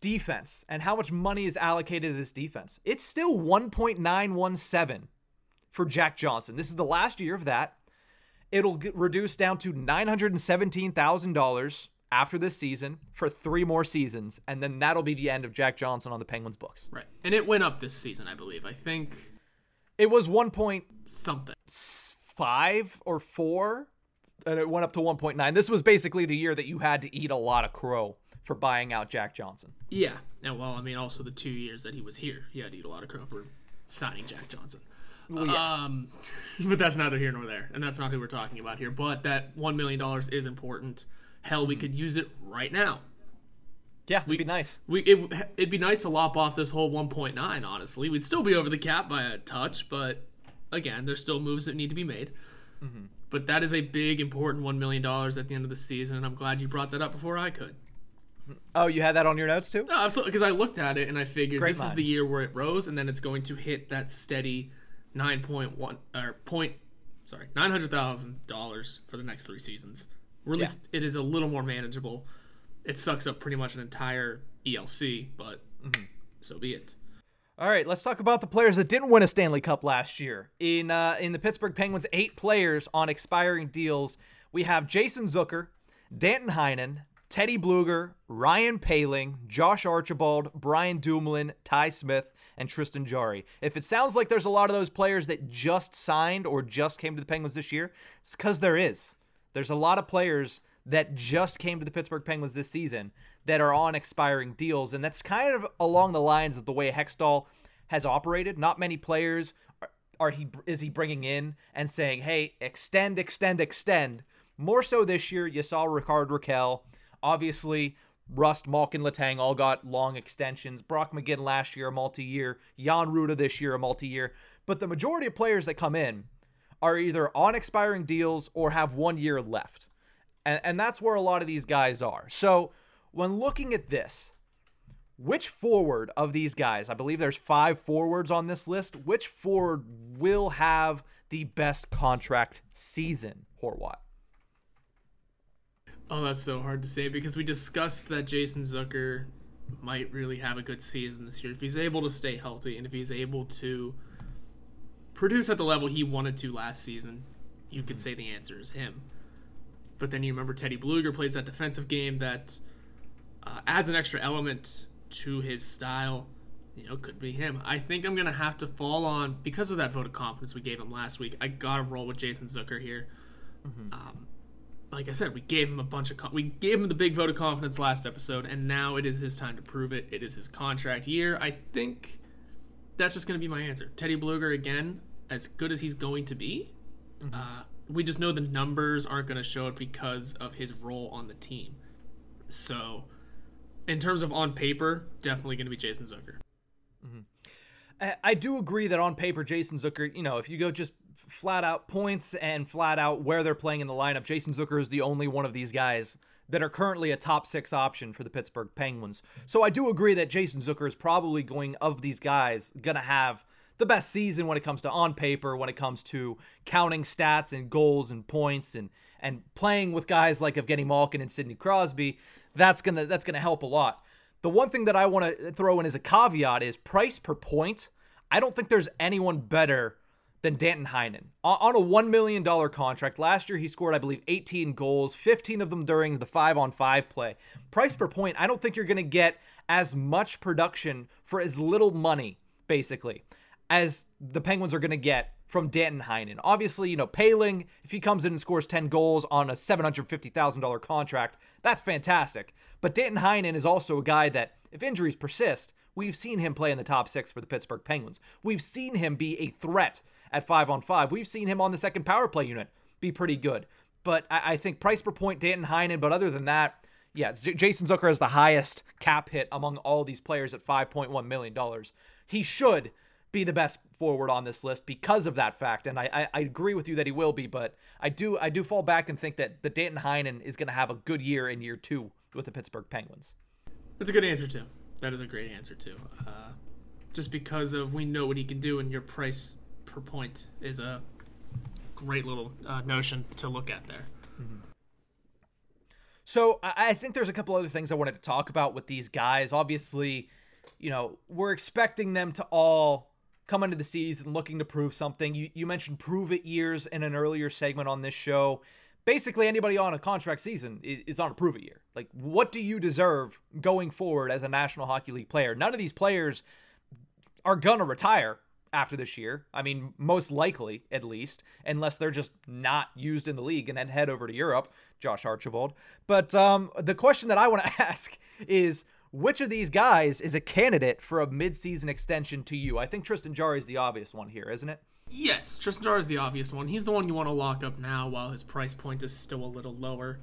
defense and how much money is allocated to this defense. It's still 1.917 for Jack Johnson. This is the last year of that. It'll get reduced down to $917,000 after this season for three more seasons, and then that'll be the end of Jack Johnson on the Penguins books. Right. And it went up this season, I believe. I think it was 1 point something 5 or 4 and it went up to 1.9. This was basically the year that you had to eat a lot of crow for buying out Jack Johnson. Yeah. And well, I mean, also the two years that he was here, he had to eat a lot of crow for signing Jack Johnson. Well, yeah. Um, [LAUGHS] but that's neither here nor there, and that's not who we're talking about here. But that one million dollars is important. Hell, we could use it right now. Yeah, we'd be nice. We it, it'd be nice to lop off this whole 1.9. Honestly, we'd still be over the cap by a touch, but again, there's still moves that need to be made. Mm-hmm. But that is a big, important one million dollars at the end of the season, and I'm glad you brought that up before I could. Oh, you had that on your notes too? No, absolutely. Because I looked at it and I figured Great this minds. is the year where it rose, and then it's going to hit that steady nine point one or point, sorry, nine hundred thousand dollars for the next three seasons. Or at yeah. least it is a little more manageable. It sucks up pretty much an entire ELC, but mm-hmm. so be it. All right, let's talk about the players that didn't win a Stanley Cup last year. In uh, in the Pittsburgh Penguins, eight players on expiring deals. We have Jason Zucker, Danton Heinen, Teddy Blueger, Ryan Poehling, Josh Archibald, Brian Dumoulin, Ty Smith, and Tristan Jarry. If it sounds like there's a lot of those players that just signed or just came to the Penguins this year, it's because there is. There's a lot of players that just came to the Pittsburgh Penguins this season that are on expiring deals, and that's kind of along the lines of the way Hextall has operated. Not many players are, are he is he bringing in and saying, "Hey, extend, extend, extend." More so this year, you saw Rickard Rakell. Obviously, Rust, Malkin, Letang all got long extensions. Brock McGinn last year, a multi-year. Jan Rutta this year, a multi-year. But the majority of players that come in are either on expiring deals or have one year left. And, and that's where a lot of these guys are. So when looking at this, which forward of these guys, I believe there's five forwards on this list, which forward will have the best contract season, Horwat? Oh, that's so hard to say because we discussed that Jason Zucker might really have a good season this year if he's able to stay healthy and if he's able to produce at the level he wanted to last season. You could say the answer is him. But then you remember Teddy Blueger plays that defensive game that uh, adds an extra element to his style. You know, could be him. I think I'm gonna have to fall on because of that vote of confidence we gave him last week. I gotta roll with Jason Zucker here. Mm-hmm. Um, like I said, we gave him a bunch of con- we gave him the big vote of confidence last episode, and now it is his time to prove it. It is his contract year. I think that's just going to be my answer. Teddy Blueger again, as good as he's going to be. Mm-hmm. Uh, we just know the numbers aren't going to show it because of his role on the team. So, in terms of on paper, definitely going to be Jason Zucker. Mm-hmm. I do agree that on paper, Jason Zucker, you know, if you go just flat out points and flat out where they're playing in the lineup. Jason Zucker is the only one of these guys that are currently a top six option for the Pittsburgh Penguins. So I do agree that Jason Zucker is probably going, of these guys, going to have the best season when it comes to on paper, when it comes to counting stats and goals and points and and playing with guys like Evgeny Malkin and Sidney Crosby. That's gonna that's gonna help a lot. The one thing that I want to throw in as a caveat is price per point. I don't think there's anyone better than Danton Heinen. On a $1 million contract, last year he scored, I believe, 18 goals, 15 of them during the 5 on 5 play. Price per point, I don't think you're going to get as much production for as little money, basically, as the Penguins are going to get from Danton Heinen. Obviously, you know, Poehling, if he comes in and scores 10 goals on a $750,000 contract, that's fantastic. But Danton Heinen is also a guy that, if injuries persist, we've seen him play in the top six for the Pittsburgh Penguins. We've seen him be a threat at five on five. We've seen him on the second power play unit be pretty good. But I, I think price per point, Danton Heinen. But other than that, yeah, J- Jason Zucker has the highest cap hit among all these players at $5.1 million. He should be the best forward on this list because of that fact. And I, I, I, agree with you that he will be, but I do I do fall back and think that the Danton Heinen is going to have a good year in year two with the Pittsburgh Penguins. That's a good answer too. That is a great answer too. Uh, just because of we know what he can do, and your price per point is a great little uh, notion to look at there. Mm-hmm. So I think there's a couple other things I wanted to talk about with these guys. Obviously, you know, we're expecting them to all come into the season looking to prove something. You you mentioned prove it years in an earlier segment on this show. Basically, anybody on a contract season is, is on a prove it year. Like, what do you deserve going forward as a National Hockey League player? None of these players are gonna retire after this year. I mean, most likely, at least, unless they're just not used in the league and then head over to Europe, Josh Archibald. But um, the question that I want to [LAUGHS] ask is which of these guys is a candidate for a midseason extension to you? I think Tristan Jarry is the obvious one here, isn't it? Yes, Tristan Jarry is the obvious one. He's the one you want to lock up now while his price point is still a little lower,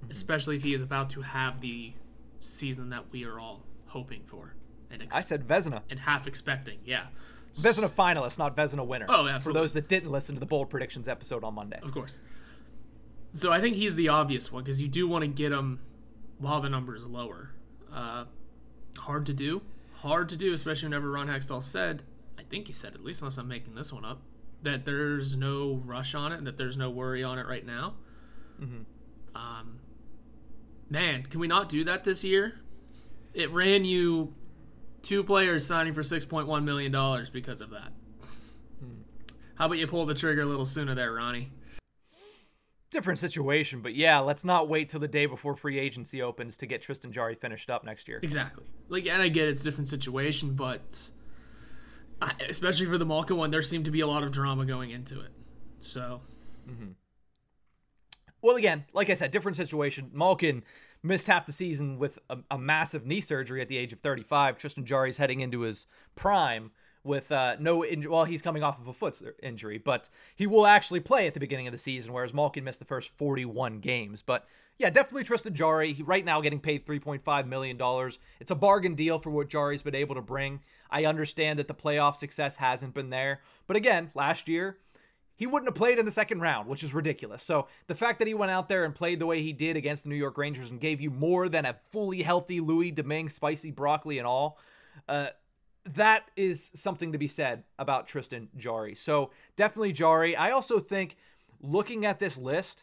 mm-hmm. especially if he is about to have the season that we are all hoping for. And ex- I said Vezina. And half expecting, yeah. Vezina finalist, not Vezina winner. Oh, absolutely. For those that didn't listen to the bold predictions episode on Monday. Of course. So I think he's the obvious one because you do want to get him while the number is lower. Uh, hard to do. Hard to do, especially whenever Ron Hextall said, I think he said, at least unless I'm making this one up, that there's no rush on it and that there's no worry on it right now. Mm-hmm. Um, man, can we not do that this year? It ran you two players signing for $6.1 million because of that. How about you pull the trigger a little sooner there, Ronnie? Different situation, but yeah, let's not wait till the day before free agency opens to get Tristan Jarry finished up next year. Exactly. Like, and I get it's a different situation, but especially for the Malkin one, there seemed to be a lot of drama going into it. So. Mm-hmm. Well, again, like I said, different situation. Malkin missed half the season with a, a massive knee surgery at the age of 35. Tristan Jarry's heading into his prime with uh, no injury. Well, he's coming off of a foot injury, but he will actually play at the beginning of the season, whereas Malkin missed the first 41 games. But yeah, definitely Tristan Jarry. He, right now getting paid $3.5 million. It's a bargain deal for what Jarry's been able to bring. I understand that the playoff success hasn't been there. But again, last year, he wouldn't have played in the second round, which is ridiculous. So the fact that he went out there and played the way he did against the New York Rangers and gave you more than a fully healthy Louis Domingue, spicy broccoli and all, uh, that is something to be said about Tristan Jarry. So definitely Jarry. I also think looking at this list,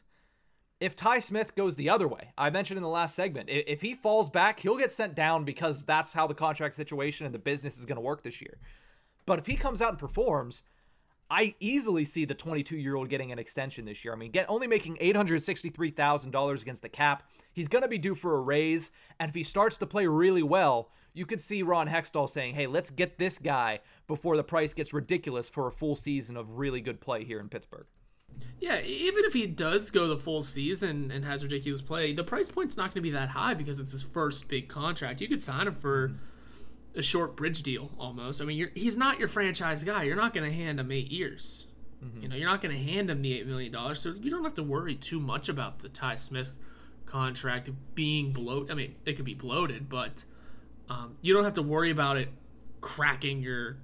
if Ty Smith goes the other way, I mentioned in the last segment, if he falls back, he'll get sent down because that's how the contract situation and the business is going to work this year. But if he comes out and performs, I easily see the 22 year old getting an extension this year. I mean, get only making $863,000 against the cap. He's going to be due for a raise. And if he starts to play really well, you could see Ron Hextall saying, hey, let's get this guy before the price gets ridiculous for a full season of really good play here in Pittsburgh. Yeah, even if he does go the full season and has ridiculous play, the price point's not going to be that high because it's his first big contract. You could sign him for. Mm-hmm a short bridge deal almost. I mean, he's not your franchise guy. You're not going to hand him eight years. Mm-hmm. You know, you're not going to hand him the eight million dollars, so you don't have to worry too much about the Ty Smith contract being bloated. I mean, it could be bloated, but um, you don't have to worry about it cracking your,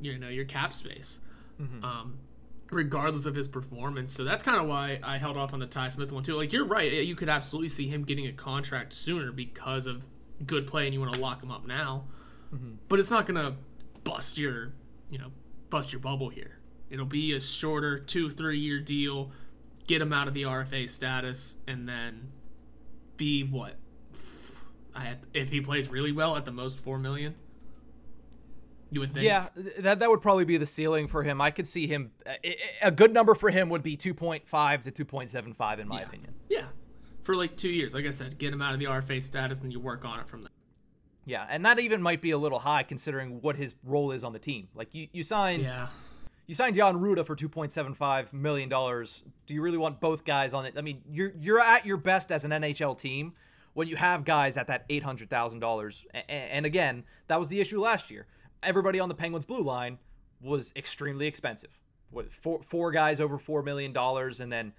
you know, your cap space. Mm-hmm. Um, regardless of his performance. So that's kind of why I held off on the Ty Smith one too. Like you're right, you could absolutely see him getting a contract sooner because of good play, and you want to lock him up now mm-hmm. but it's not gonna bust your you know bust your bubble here. It'll be a shorter two three year deal, get him out of the RFA status, and then be what had, if he plays really well at the most four million. You would think. Yeah, that that would probably be the ceiling for him. I could see him. A good number for him would be two point five to two point seven five, in my yeah. opinion. Yeah, for like two years. Like I said, get him out of the RFA status, and you work on it from there. Yeah, and that even might be a little high considering what his role is on the team. Like you, you signed yeah. you signed Jan Rutta for two point seven five million dollars. Do you really want both guys on it? I mean, you're you're at your best as an NHL team when you have guys at that eight hundred thousand dollars. And again, that was the issue last year. Everybody on the Penguins blue line was extremely expensive. What four four guys over four million dollars, and then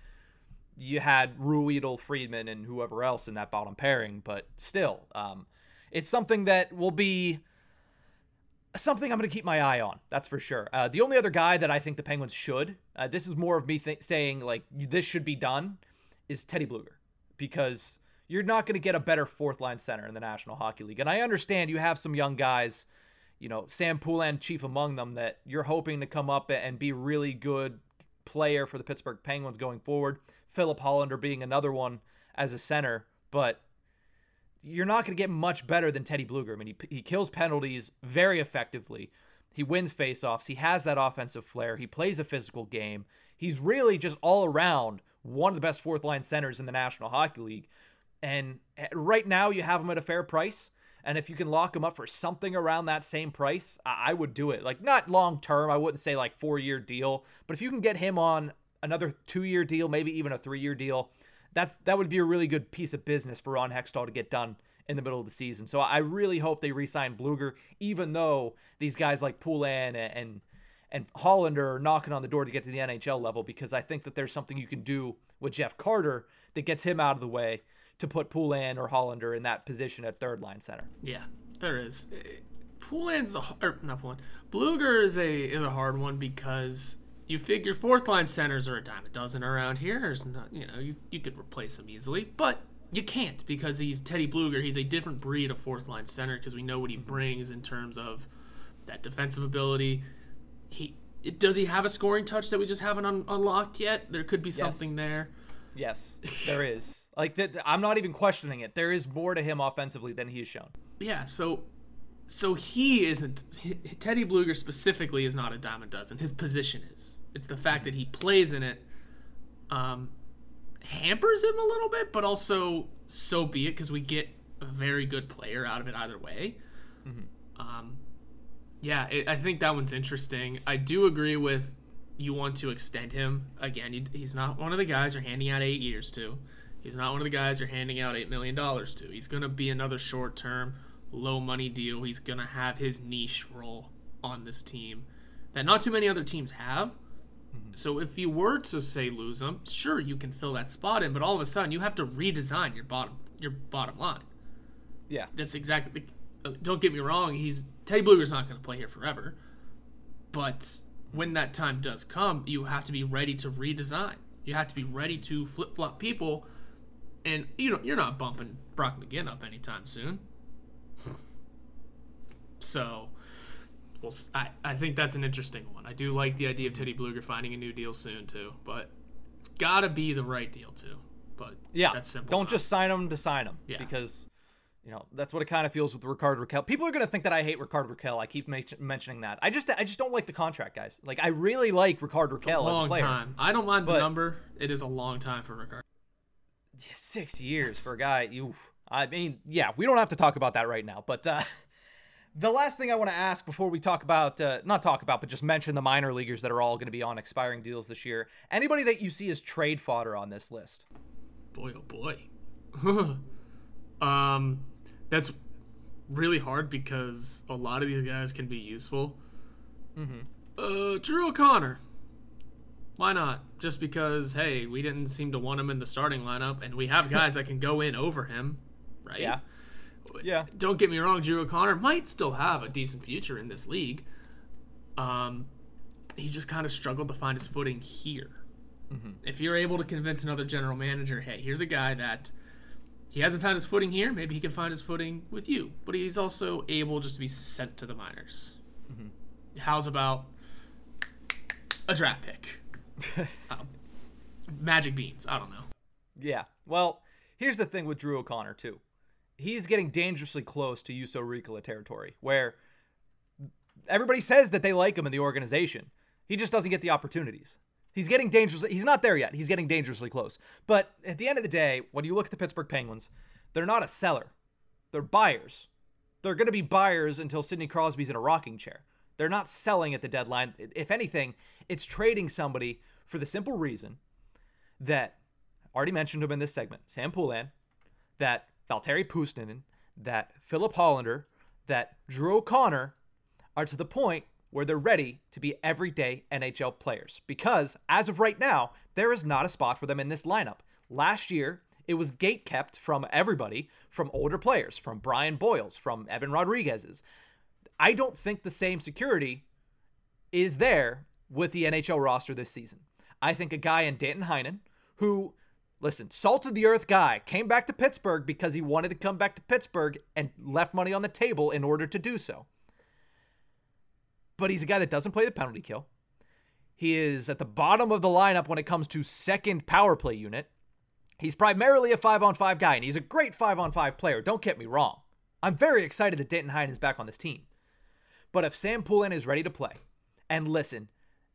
you had Ruhwedel, Friedman, and whoever else in that bottom pairing. But still, um, it's something that will be something I'm going to keep my eye on. That's for sure. Uh, the only other guy that I think the Penguins should, uh, this is more of me th- saying like this should be done, is Teddy Blueger, because you're not going to get a better fourth line center in the National Hockey League. And I understand you have some young guys, you know, Sam Poulin chief among them, that you're hoping to come up and be really good player for the Pittsburgh Penguins going forward. Filip Hallander being another one as a center, but you're not going to get much better than Teddy Blueger. I mean, he, he kills penalties very effectively. He wins faceoffs. He has that offensive flair. He plays a physical game. He's really just all around one of the best fourth line centers in the National Hockey League. And eh, right now, you have him at a fair price. And if you can lock him up for something around that same price, I would do it. Like, not long term, I wouldn't say like four year deal, but if you can get him on another two year deal, maybe even a three year deal, that's that would be a really good piece of business for Ron Hextall to get done in the middle of the season. So I really hope they re-sign Blueger, even though these guys like Poulin and, and and Hallander are knocking on the door to get to the NHL level, because I think that there's something you can do with Jeff Carter that gets him out of the way to put Poulin or Hallander in that position at third line center. Yeah, there is. Poulin's a, or not Poulin. Blueger is a is a hard one because you figure fourth line centers are a dime a dozen around here. There's not, you know, you, you could replace them easily, but you can't because he's Teddy Blueger. He's a different breed of fourth line center because we know what he mm-hmm. brings in terms of that defensive ability. He does he have a scoring touch that we just haven't un- unlocked yet? There could be something yes. there. Yes, there is. [LAUGHS] like that, I'm not even questioning it. There is more to him offensively than he has shown. Yeah. So so he isn't Teddy Blueger specifically is not a dime a dozen. His position is. It's the fact that he plays in it um, hampers him a little bit, but also so be it because we get a very good player out of it either way. Mm-hmm. Um, yeah, it, I think that one's interesting. I do agree with you want to extend him again. He's not one of the guys you're handing out eight years to. He's not one of the guys you're handing out eight million dollars to. He's gonna be another short term, low money deal. He's gonna have his niche role on this team that not too many other teams have. Mm-hmm. So if you were to say lose him, sure you can fill that spot in, but all of a sudden you have to redesign your bottom your bottom line. Yeah, that's exactly. Uh, don't get me wrong. He's Teddy Blueger's not going to play here forever, but when that time does come, you have to be ready to redesign. You have to be ready to flip flop people, and you know you're not bumping Brock McGinn up anytime soon. [LAUGHS] So, well, I, I think that's an interesting one. I do like the idea of Teddy Blueger finding a new deal soon too, but it's got to be the right deal too. But yeah, that's simple. Don't enough. just sign him to sign him. Yeah. because you know that's what it kind of feels with Rickard Rakell. People are gonna think that I hate Rickard Rakell. I keep mentioning that. I just I just don't like the contract, guys. Like I really like Rickard Rakell long as a player. time. I don't mind the number. It is a long time for Rickard. Six years that's... for a guy. You. I mean, yeah, we don't have to talk about that right now. But uh, [LAUGHS] the last thing I want to ask before we talk about, uh, not talk about, but just mention the minor leaguers that are all going to be on expiring deals this year. Anybody that you see as trade fodder on this list? Boy, oh boy. [LAUGHS] um, that's really hard because a lot of these guys can be useful. Mm-hmm. Uh, Drew O'Connor. Why not? Just because, hey, we didn't seem to want him in the starting lineup, and we have guys [LAUGHS] that can go in over him, right? Yeah. Yeah. Don't get me wrong, Drew O'Connor might still have a decent future in this league. Um, he just kind of struggled to find his footing here. Mm-hmm. If you're able to convince another general manager, hey, here's a guy that he hasn't found his footing here. Maybe he can find his footing with you. But he's also able just to be sent to the minors. Mm-hmm. How's about a draft pick? [LAUGHS] um, magic beans. I don't know. Yeah. Well, here's the thing with Drew O'Connor too. He's getting dangerously close to Riikola territory, where everybody says that they like him in the organization. He just doesn't get the opportunities. He's getting dangerously. He's not there yet. He's getting dangerously close. But at the end of the day, when you look at the Pittsburgh Penguins, they're not a seller. They're buyers. They're going to be buyers until Sidney Crosby's in a rocking chair. They're not selling at the deadline. If anything, it's trading somebody for the simple reason that I already mentioned him in this segment, Sam Poulin, that Valtteri Puustinen, that Filip Hallander, that Drew O'Connor are to the point where they're ready to be everyday NHL players. Because as of right now, there is not a spot for them in this lineup. Last year, it was gate kept from everybody, from older players, from Brian Boyles, from Evan Rodrigues's. I don't think the same security is there with the NHL roster this season. I think a guy in Danton Heinen, who, listen, salt of the earth guy, came back to Pittsburgh because he wanted to come back to Pittsburgh and left money on the table in order to do so but he's a guy that doesn't play the penalty kill. He is at the bottom of the lineup when it comes to second power play unit. He's primarily a five on five guy, and he's a great five on five player. Don't get me wrong. I'm very excited that Danton Heinen is back on this team. But if Sam Poulin is ready to play, and listen,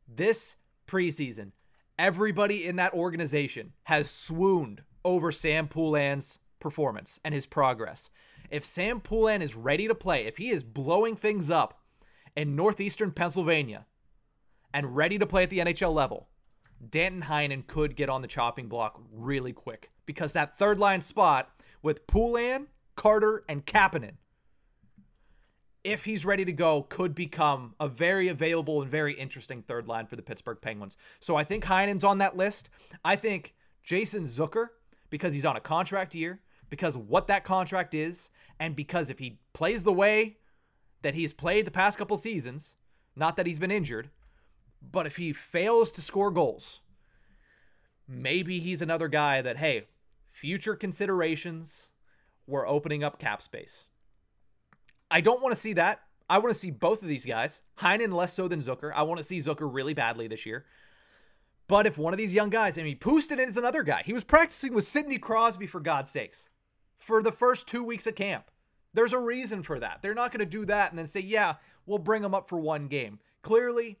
this preseason, everybody in that organization has swooned over Sam Poulin's performance and his progress. If Sam Poulin is ready to play, if he is blowing things up in northeastern Pennsylvania and ready to play at the NHL level, Danton Heinen could get on the chopping block really quick because that third line spot with Poulin, Carter, and Kapanen, if he's ready to go, could become a very available and very interesting third line for the Pittsburgh Penguins. So I think Heinen's on that list. I think Jason Zucker, because he's on a contract year, because what that contract is, and because if he plays the way that he's played the past couple seasons, not that he's been injured, but if he fails to score goals, maybe he's another guy that, hey, future considerations, we're opening up cap space. I don't want to see that. I want to see both of these guys. Heinen less so than Zucker. I want to see Zucker really badly this year. But if one of these young guys, I mean, Puustinen is another guy. He was practicing with Sidney Crosby, for God's sakes, for the first two weeks of camp. There's a reason for that. They're not going to do that and then say, yeah, we'll bring him up for one game. Clearly,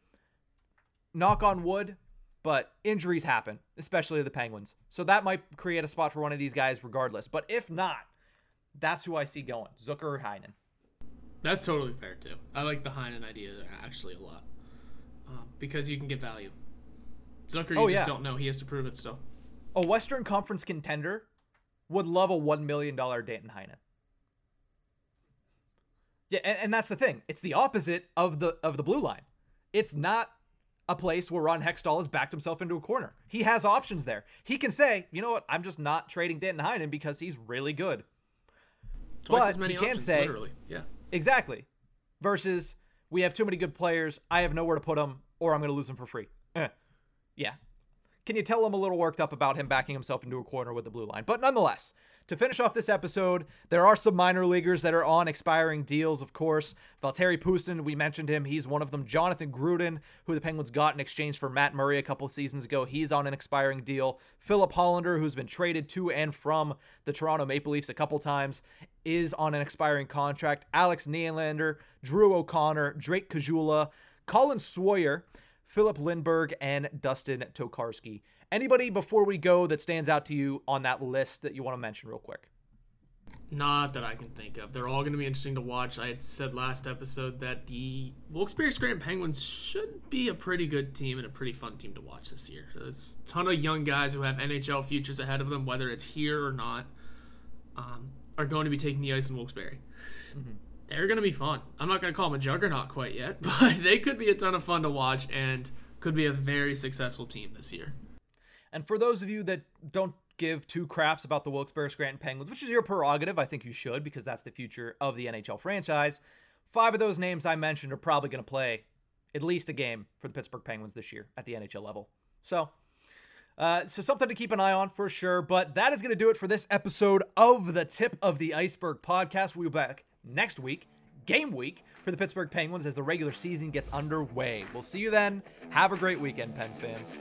knock on wood, but injuries happen, especially to the Penguins. So that might create a spot for one of these guys regardless. But if not, that's who I see going Zucker or Heinen. That's totally fair too. I like the Heinen idea actually a lot um, because you can get value. Zucker, you Oh, just yeah. don't know. He has to prove it still. A Western Conference contender would love a $1 million Danton Heinen. Yeah, and, and that's the thing. It's the opposite of the of the blue line. It's not a place where Ron Hextall has backed himself into a corner. He has options there. He can say, you know what, I'm just not trading Danton Heinen because he's really good. Twice But as many he can options, say- literally. Yeah. Exactly. Versus we have too many good players. I have nowhere to put them, or I'm going to lose them for free. Eh. [LAUGHS] Yeah. Can you tell I'm a little worked up about him backing himself into a corner with the blue line? But nonetheless, to finish off this episode, there are some minor leaguers that are on expiring deals, of course. Valtteri Pustin, we mentioned him. He's one of them. Jonathan Gruden, who the Penguins got in exchange for Matt Murray a couple seasons ago, he's on an expiring deal. Filip Hallander, who's been traded to and from the Toronto Maple Leafs a couple times, is on an expiring contract. Alex Nylander, Drew O'Connor, Drake Caggiula, Colin Sawyer, Filip Lindberg, and Dustin Tokarski. Anybody before we go that stands out to you on that list that you want to mention real quick? Not that I can think of. They're all going to be interesting to watch. I had said last episode that the Wilkes-Barre Scranton Penguins should be a pretty good team and a pretty fun team to watch this year. There's a ton of young guys who have NHL futures ahead of them, whether it's here or not, um, are going to be taking the ice in Wilkes-Barre. They're going to be fun. I'm not going to call them a juggernaut quite yet, [LAUGHS] but they could be a ton of fun to watch and could be a very successful team this year. And for those of you that don't give two craps about the Wilkes-Barre Scranton Penguins, which is your prerogative, I think you should because that's the future of the NHL franchise. Five of those names I mentioned are probably going to play at least a game for the Pittsburgh Penguins this year at the NHL level. So, uh, so something to keep an eye on for sure. But that is going to do it for this episode of the Tip of the Iceberg podcast. We'll be back next week, game week for the Pittsburgh Penguins as the regular season gets underway. We'll see you then. Have a great weekend, Pens fans.